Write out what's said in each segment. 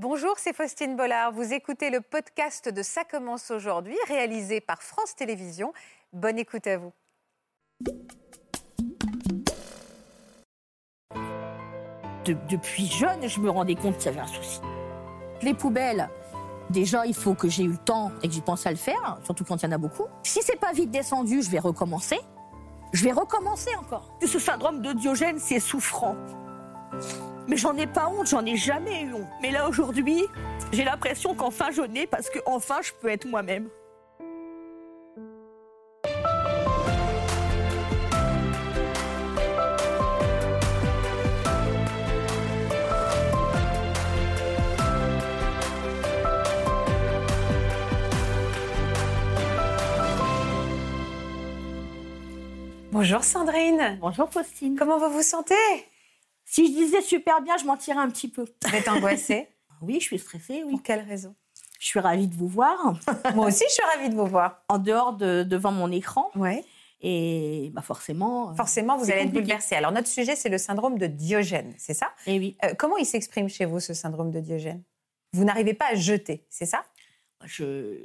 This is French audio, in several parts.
Bonjour, c'est Faustine Bollard. Vous écoutez le podcast de Ça commence aujourd'hui, réalisé par France Télévisions. Bonne écoute à vous. depuis jeune, je me rendais compte qu'il y avait un souci. Les poubelles, déjà, il faut que j'ai eu le temps et que j'y pense à le faire, surtout quand il y en a beaucoup. Si c'est pas vite descendu, je vais recommencer. Je vais recommencer encore. Ce syndrome de Diogène, c'est souffrant. Mais j'en ai pas honte, j'en ai jamais eu honte. Mais là, aujourd'hui, j'ai l'impression qu'enfin je n'ai parce que enfin je peux être moi-même. Bonjour Sandrine. Bonjour Faustine. Comment vous vous sentez? Si je disais super bien, je m'en tirais un petit peu. Vous êtes angoissée Oui, je suis stressée, oui. Pour quelle raison? Je suis ravie de vous voir. Moi aussi, je suis ravie de vous voir. En dehors de devant mon écran. Ouais. Et bah forcément. Euh, forcément, vous allez être bouleversée. Alors, notre sujet, c'est le syndrome de Diogène, c'est ça? Et eh oui. Euh, comment il s'exprime chez vous, ce syndrome de Diogène? Vous n'arrivez pas à jeter, c'est ça? Je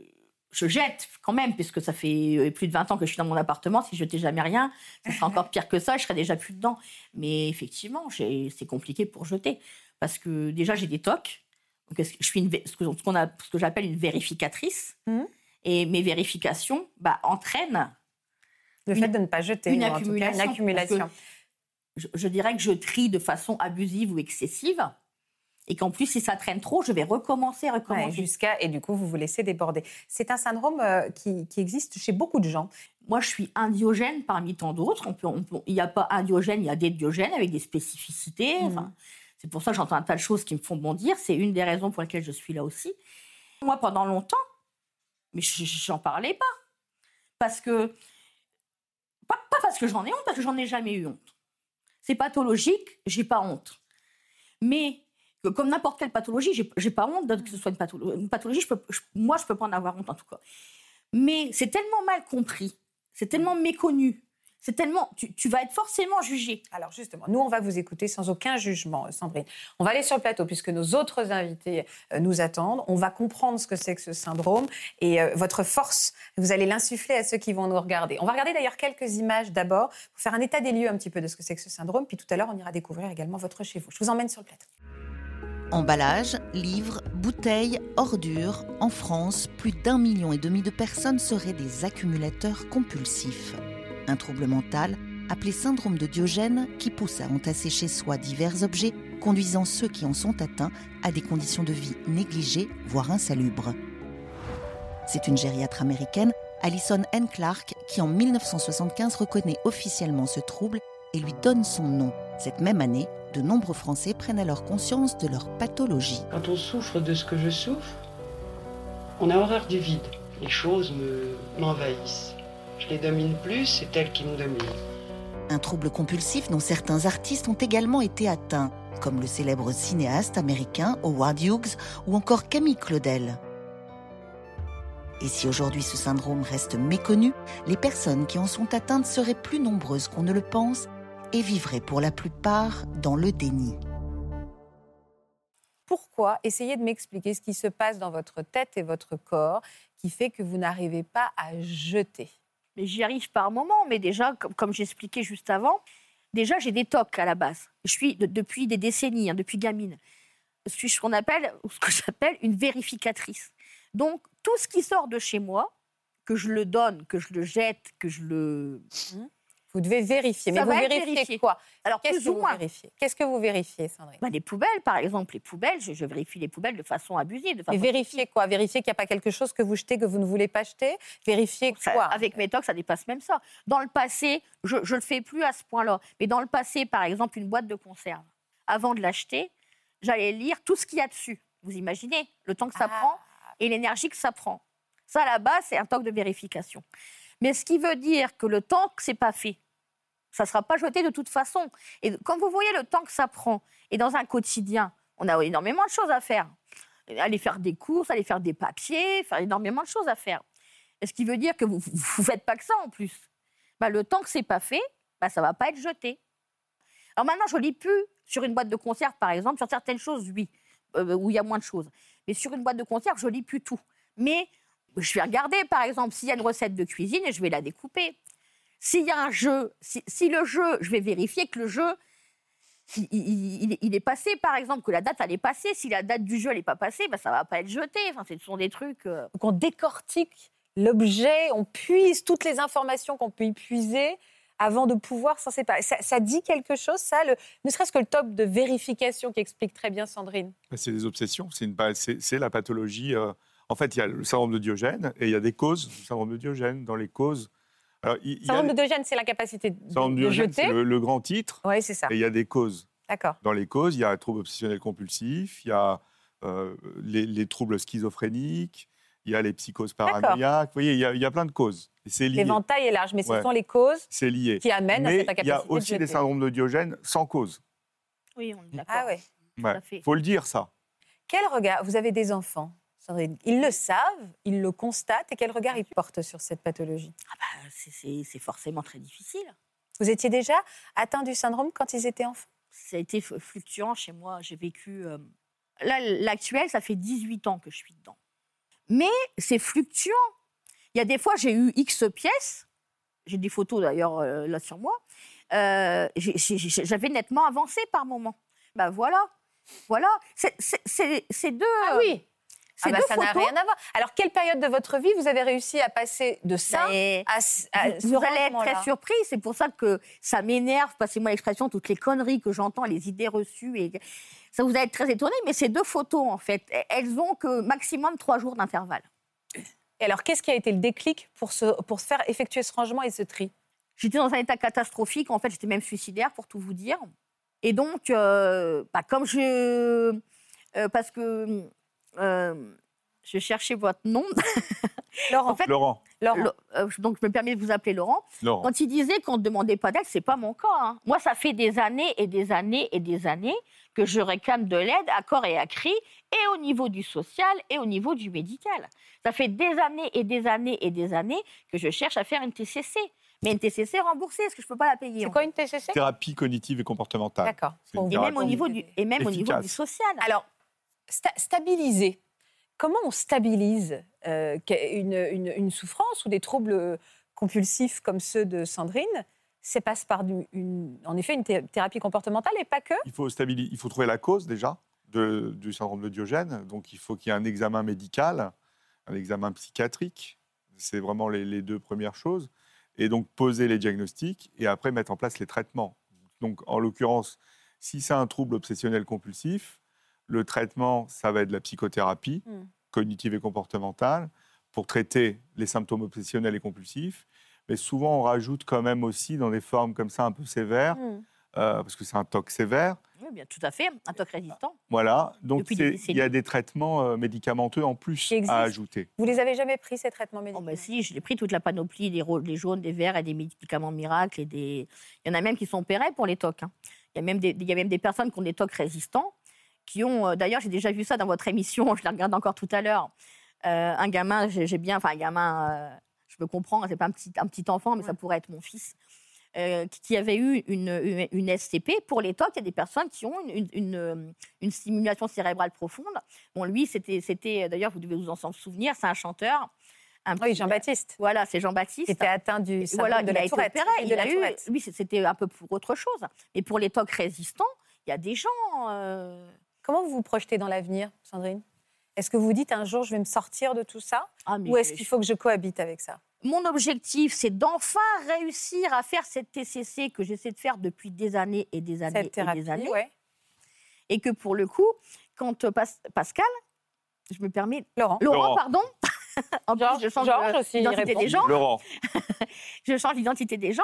je jette quand même, puisque ça fait euh, plus de 20 ans que je suis dans mon appartement. Si je jetais jamais rien, ce serait encore pire que ça, je serais déjà plus dedans. Mais effectivement, c'est compliqué pour jeter. Parce que déjà, j'ai des tocs. je suis une, ce que, ce que j'appelle une vérificatrice. Mmh. Et mes vérifications bah, entraînent. Le fait de ne pas jeter, une accumulation. une accumulation. Je, je, dirais que je trie de façon abusive ou excessive et qu'en plus, si ça traîne trop, je vais recommencer, recommencer. jusqu'à et du coup, vous vous laissez déborder. C'est un syndrome euh, qui, existe chez beaucoup de gens. Moi, je suis un diogène parmi tant d'autres. il n'y a pas un diogène, il y a des diogènes avec des spécificités. Mmh. c'est pour ça que j'entends un tas de choses qui me font bondir. C'est une des raisons pour lesquelles je suis là aussi. Moi, pendant longtemps, mais j'en parlais pas. Parce que. Pas, pas parce que j'en ai honte, parce que j'en ai jamais eu honte. C'est pathologique, j'ai pas honte. Mais comme n'importe quelle pathologie, j'ai pas honte que ce soit une, pathologie. Une je peux, moi, je peux pas en avoir honte en tout cas. Mais c'est tellement mal compris, c'est tellement méconnu, c'est tellement, tu, vas être forcément jugé. Alors justement, nous, on va vous écouter sans aucun jugement, Sandrine. On va aller sur le plateau puisque nos autres invités euh, nous attendent. On va comprendre ce que c'est que ce syndrome et euh, votre force, vous allez l'insuffler à ceux qui vont nous regarder. On va regarder d'ailleurs quelques images d'abord pour faire un état des lieux un petit peu de ce que c'est que ce syndrome. Puis tout à l'heure, on ira découvrir également votre chez vous. Je vous emmène sur le plateau. Emballage, livres, bouteilles, ordures. En France, plus d'un million et demi de personnes seraient des accumulateurs compulsifs. Un trouble mental appelé syndrome de Diogène qui pousse à entasser chez soi divers objets, conduisant ceux qui en sont atteints à des conditions de vie négligées, voire insalubres. C'est une gériatre américaine, Alison N. Clark, qui en 1975 reconnaît officiellement ce trouble et lui donne son nom. Cette même année, de nombreux Français prennent alors conscience de leur pathologie. Quand on souffre de ce que je souffre, on a horreur du vide. Les choses me, m'envahissent. Je les domine plus, c'est elles qui me dominent. Un trouble compulsif dont certains artistes ont également été atteints, comme le célèbre cinéaste américain Howard Hughes ou encore Camille Claudel. Et si aujourd'hui ce syndrome reste méconnu, les personnes qui en sont atteintes seraient plus nombreuses qu'on ne le pense et vivraient pour la plupart dans le déni. Pourquoi Essayez de m'expliquer ce qui se passe dans votre tête et votre corps qui fait que vous n'arrivez pas à jeter? Mais j'y arrive par moment, mais déjà, comme, j'expliquais juste avant, déjà j'ai des tocs à la base. Je suis depuis des décennies, hein, depuis gamine. Je suis ce qu'on appelle, ce que j'appelle une vérificatrice. Donc tout ce qui sort de chez moi, que je le donne, que je le jette, que je le mmh. Vous devez vérifier. Mais vous vérifiez quoi? Alors, qu'est-ce que vous vérifiez? Qu'est-ce que vous vérifiez, Sandrine? Bah, Les poubelles, par exemple. Les poubelles, je, vérifie les poubelles de façon abusive. De façon Mais vérifier quoi? Vérifier qu'il n'y a pas quelque chose que vous jetez que vous ne voulez pas jeter? Vérifier quoi? Avec mes tocs, ça dépasse même ça. Dans le passé, je ne le fais plus à ce point-là. Mais dans le passé, par exemple, une boîte de conserve, avant de l'acheter, j'allais lire tout ce qu'il y a dessus. Vous imaginez le temps que ça ah. prend et l'énergie que ça prend. Ça, base, c'est un toc de vérification. Mais ce qui veut dire que le temps que c'est pas fait, ça ne sera pas jeté de toute façon. Et quand vous voyez le temps que ça prend, et dans un quotidien, on a énormément de choses à faire. Aller faire des courses, aller faire des papiers, faire énormément de choses à faire. Et ce qui veut dire que vous ne faites pas que ça en plus. Bah, le temps que c'est pas fait, bah, ça va pas être jeté. Alors maintenant, je lis plus sur une boîte de conserve, par exemple, sur certaines choses, oui. euh, où il y a moins de choses. Mais sur une boîte de conserve, je lis plus tout. Mais je vais regarder, par exemple, s'il y a une recette de cuisine et je vais la découper. S'il y a un jeu, si, si, le jeu, je vais vérifier que le jeu, il, il, il, est passé, par exemple, que la date, elle est passée. Si la date du jeu, elle n'est pas passée, ben, ça ne va pas être jeté. Enfin, ce sont des trucs... Euh... Donc on décortique l'objet, on puise toutes les informations qu'on peut y puiser avant de pouvoir s'en séparer. Ça, ça, dit quelque chose, ça, le, ne serait-ce que le top de vérification qui explique très bien Sandrine? C'est des obsessions, c'est la pathologie... Euh en fait, il y a le syndrome de Diogène et il y a des causes du syndrome de Diogène. Dans les causes. Alors, il, il syndrome de Diogène, c'est l'incapacité de, syndrome de, Diogène, jeter. Le, le, grand titre. Oui, c'est ça. Et il y a des causes. D'accord. Dans les causes, il y a trouble obsessionnel compulsif, il y a euh, les, les, troubles schizophréniques, il y a les psychoses paranoïaques. Vous voyez, il y, a, il y a plein de causes. L'éventail est large, mais ce ouais. sont les causes lié. qui amènent mais à cette incapacité. Il y a aussi de des syndromes de Diogène sans cause. Oui, on est d'accord. Ah ouais. Il faut le dire, ça. Quel regard Vous avez des enfants. Ils le savent, ils le constatent, et quel regard ils portent sur cette pathologie? Ah bah, C'est forcément très difficile. Vous étiez déjà atteint du syndrome quand ils étaient enfants? Ça a été fluctuant chez moi. J'ai vécu. Euh... Là, l'actuel, ça fait 18 ans que je suis dedans. Mais c'est fluctuant. Il y a des fois, j'ai eu X pièces. J'ai des photos d'ailleurs euh, là sur moi. Euh, J'avais nettement avancé par moment. Ben voilà. Voilà. C'est deux. Ah oui ah bah, ça n'a rien à voir. Alors, quelle période de votre vie vous avez réussi à passer de ça Mais à, à Vous, vous allez être très surpris. C'est pour ça que ça m'énerve, passez-moi l'expression, toutes les conneries que j'entends, les idées reçues. Et... Ça vous allez être très étonné, mais ces deux photos, en fait, elles ont que maximum trois jours d'intervalle. Et alors, qu'est-ce qui a été le déclic pour se, pour se faire effectuer ce rangement et ce tri? J'étais dans un état catastrophique. En fait, j'étais même suicidaire, pour tout vous dire. Et donc, euh, bah, comme je. Euh, parce que je cherchais votre nom. Laurent. En fait, Laurent. Laurent. Euh, donc, je me permets de vous appeler Laurent. Laurent. Quand il disait qu'on ne demandait pas d'aide, c'est pas mon cas. Hein. Moi, ça fait des années et des années et des années que je réclame de l'aide à corps et à cri, et au niveau du social et au niveau du médical. Ça fait des années et des années et des années que je cherche à faire une TCC. Mais une TCC remboursée, est-ce que je ne peux pas la payer C'est quoi une TCC Thérapie cognitive et comportementale. D'accord. Et même au niveau du, et même au niveau du social. Alors, sta stabiliser comment on stabilise euh, une, une, souffrance ou des troubles compulsifs comme ceux de Sandrine? Ça passe par une, en effet une thérapie comportementale et pas que? Il faut, stabiliser, il faut trouver la cause déjà de, du syndrome de Diogène. Donc il faut qu'il y ait un examen médical, un examen psychiatrique. C'est vraiment les deux premières choses. Et donc poser les diagnostics et après mettre en place les traitements. Donc en l'occurrence, si c'est un trouble obsessionnel compulsif, le traitement, ça va être de la psychothérapie mm. cognitive et comportementale pour traiter les symptômes obsessionnels et compulsifs. Mais souvent, on rajoute quand même aussi dans des formes comme ça un peu sévères, mm. euh, parce que c'est un TOC sévère. Oui, bien, tout à fait, un TOC résistant. Voilà, donc il y a des traitements euh, médicamenteux en plus à ajouter. Vous les avez jamais pris, ces traitements médicamenteux oh, Si, je l'ai pris toute la panoplie, des, des, jaunes, des verts et des médicaments miracles. Et des... Il y en a même qui sont opérés pour les TOC. Hein. Il, y a même des, il y a même des personnes qui ont des TOC résistants qui ont, euh, d'ailleurs, j'ai déjà vu ça dans votre émission, je la regarde encore tout à l'heure. Euh, un gamin, j'ai bien, enfin un gamin, euh, je me comprends, c'est pas un petit, un petit enfant, mais ouais. ça pourrait être mon fils, euh, qui avait eu une, une, une, SCP. Pour les TOC, il y a des personnes qui ont une, une, une stimulation cérébrale profonde. Bon, lui, c'était, c'était d'ailleurs, vous devez vous en souvenir, c'est un chanteur. Un oui, Jean-Baptiste. Voilà, c'est Jean-Baptiste. Qui était atteint du syndrome voilà, de la a. Été opéré. Il a eu, lui, c'était un peu pour autre chose. Mais pour les TOC résistants, il y a des gens. Euh... Comment vous vous projetez dans l'avenir, Sandrine? Est-ce que vous vous dites un jour je vais me sortir de tout ça? Ah, Ou est-ce qu'il faut que je cohabite avec ça? Mon objectif, c'est d'enfin réussir à faire cette TCC que j'essaie de faire depuis des années et des années cette thérapie, et des années. Ouais. Et que pour le coup, quand Pas Pascal, je me permets. Laurent. Laurent, Laurent. pardon. en Georges, plus, je change l'identité des gens. Laurent. je change l'identité des gens.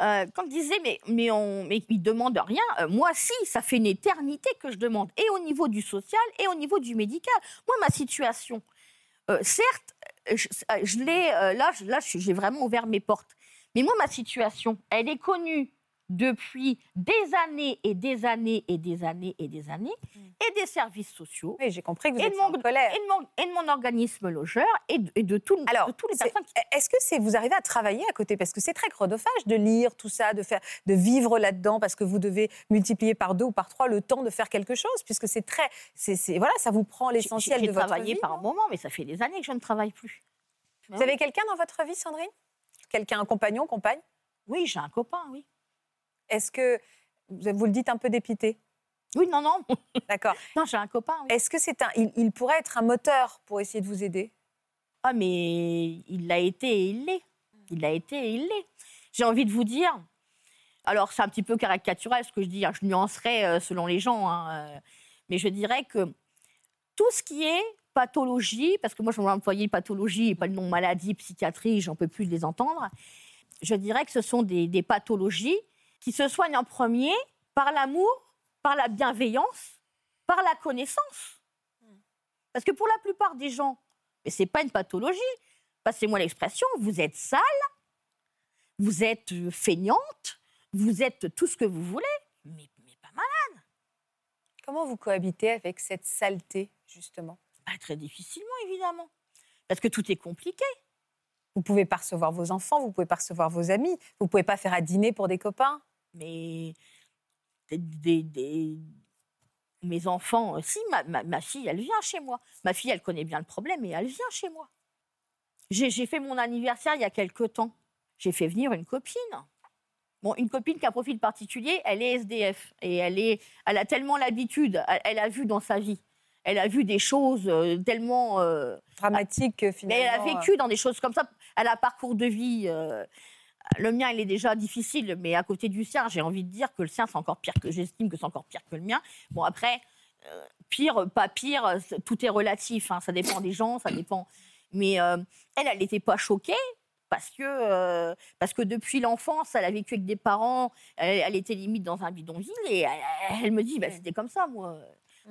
Euh, quand il disait mais mais on mais il demande rien, euh, moi si ça fait une éternité que je demande et au niveau du social et au niveau du médical. Moi ma situation, euh, certes, je, je l'ai là je, là j'ai vraiment ouvert mes portes, mais moi ma situation, elle est connue depuis des années et des années et des années et des années, Mm. et des services sociaux, Oui, j'ai compris que vous et étiez mon, en colère. et de mon- et de mon organisme logeur, et de, et de tout- Alors, de tous les c'est- personnes qui... Est-ce que c'est vous arrivez à travailler à côté? Parce que c'est très chronophage de lire tout ça, de faire, de vivre là-dedans parce que vous devez multiplier par deux ou par trois le temps de faire quelque chose puisque c'est très, c'est- voilà, ça vous prend l'essentiel J'ai de votre travaillé vie. par un moment, mais ça fait des années que je ne travaille plus. Vous avez quelqu'un dans votre vie, Sandrine? Quelqu'un, un compagnon, compagne? Oui, j'ai un copain, oui. Est-ce que vous le dites un peu dépité? Oui, non, non. D'accord. Non, j'ai un copain, oui. Est-ce que c'est un, il, il pourrait être un moteur pour essayer de vous aider? Ah, mais il l'a été et il l'est. Il l'a été et il l'est. J'ai envie de vous dire, alors c'est un petit peu caricatural ce que je dis, hein, je nuancerai euh, selon les gens, hein, euh, mais je dirais que tout ce qui est pathologie, parce que moi je vais employer pathologie et pas le nom maladie, psychiatrie, j'en peux plus de les entendre, je dirais que ce sont des, des pathologies qui se soignent en premier par l'amour, par la bienveillance, par la connaissance. Parce que pour la plupart des gens, mais c'est pas une pathologie, passez-moi l'expression, vous êtes sale, vous êtes euh, feignante, vous êtes tout ce que vous voulez, mais, mais pas mal. Comment vous cohabitez avec cette saleté justement? Pas très difficilement, évidemment. Parce que tout est compliqué. Vous pouvez pas recevoir vos enfants, vous pouvez pas recevoir vos amis, vous pouvez pas faire à dîner pour des copains. Mais des, mes enfants, euh, si, ma, ma- ma fille, elle vient chez moi. Ma fille, elle connaît bien le problème et elle vient chez moi. J'ai fait mon anniversaire il y a quelque temps. J'ai fait venir une copine. Bon, une copine qui a un profil particulier, elle est SDF. Et elle, est, elle a tellement l'habitude, elle, elle a vu dans sa vie. Elle a vu des choses euh, tellement... euh, Dramatique que finalement. elle a vécu dans des choses comme ça. Elle a un parcours de vie. euh, le mien, il est déjà difficile, mais à côté du sien, j'ai envie de dire que le sien, c'est encore pire que j'estime que c'est encore pire que le mien. Bon, après, euh, pire, pas pire, tout est relatif. hein, ça dépend des gens, ça dépend. Mais euh, elle, elle n'était pas choquée. Parce que, euh, parce que depuis l'enfance, elle a vécu avec des parents, elle, elle était limite dans un bidonville, et elle, elle me dit, bah, c'était comme ça, moi.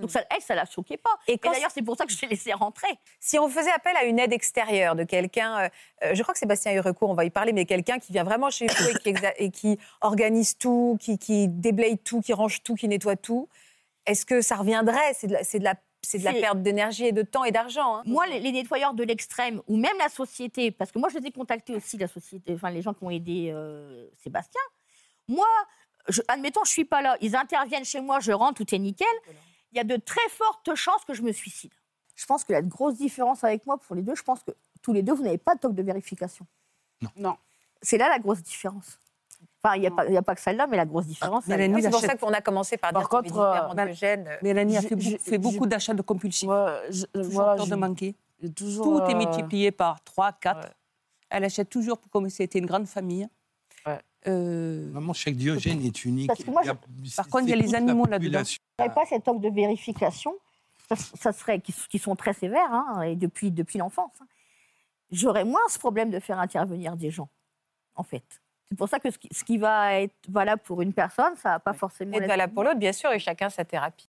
Donc ça, elle, ça la choquait pas. Et d'ailleurs, c'est pour ça que je l'ai laissé rentrer. Si on faisait appel à une aide extérieure de quelqu'un, euh, euh, je crois que Sébastien Hurecourt, on va y parler, mais quelqu'un qui vient vraiment chez vous et qui, exa- et qui organise tout, qui, qui déblaye tout, qui range tout, qui nettoie tout, est-ce que ça reviendrait? C'est de la, c'est de la, c'est de la C'est- perte d'énergie et de temps et d'argent. hein. Moi, les, les nettoyeurs de l'extrême, ou même la société, parce que moi, je les ai contactés aussi, la société, enfin, les gens qui ont aidé euh, Sébastien. Moi, je, admettons, je suis pas là, ils interviennent chez moi, je rentre, tout est nickel. Il y a de très fortes chances que je me suicide. Je pense que la grosse différence avec moi, pour les deux, je pense que tous les deux, vous n'avez pas de toc de vérification. Non. C'est là la grosse différence. Enfin, il n'y a, pas- il y a pas que celle-là, mais la grosse différence. nuit, C'est pour ça qu'on a commencé par Par dire contre, euh, euh, Mélanie a Je- fait, je- fait beaucoup d'achats de compulsifs. Ouais, je- Toujours voilà, peur je- de manquer. toujours, Tout est euh, multiplié par 3, 4. Ouais. Elle achète toujours comme si c'était une grande famille. Euh, Vraiment, chaque Diogène est unique. Parce que moi, Il a- Par contre, il y a les animaux là-dedans. population. n'aurais pas cette toque de vérification, ça, ça serait, qui, qui sont très sévères, hein, et depuis, depuis l'enfance, hein, j'aurais moins ce problème de faire intervenir des gens, en fait. C'est pour ça que ce qui, ce qui va être valable pour une personne, ça va pas forcément être valable pour l'autre, bien sûr, et chacun sa thérapie.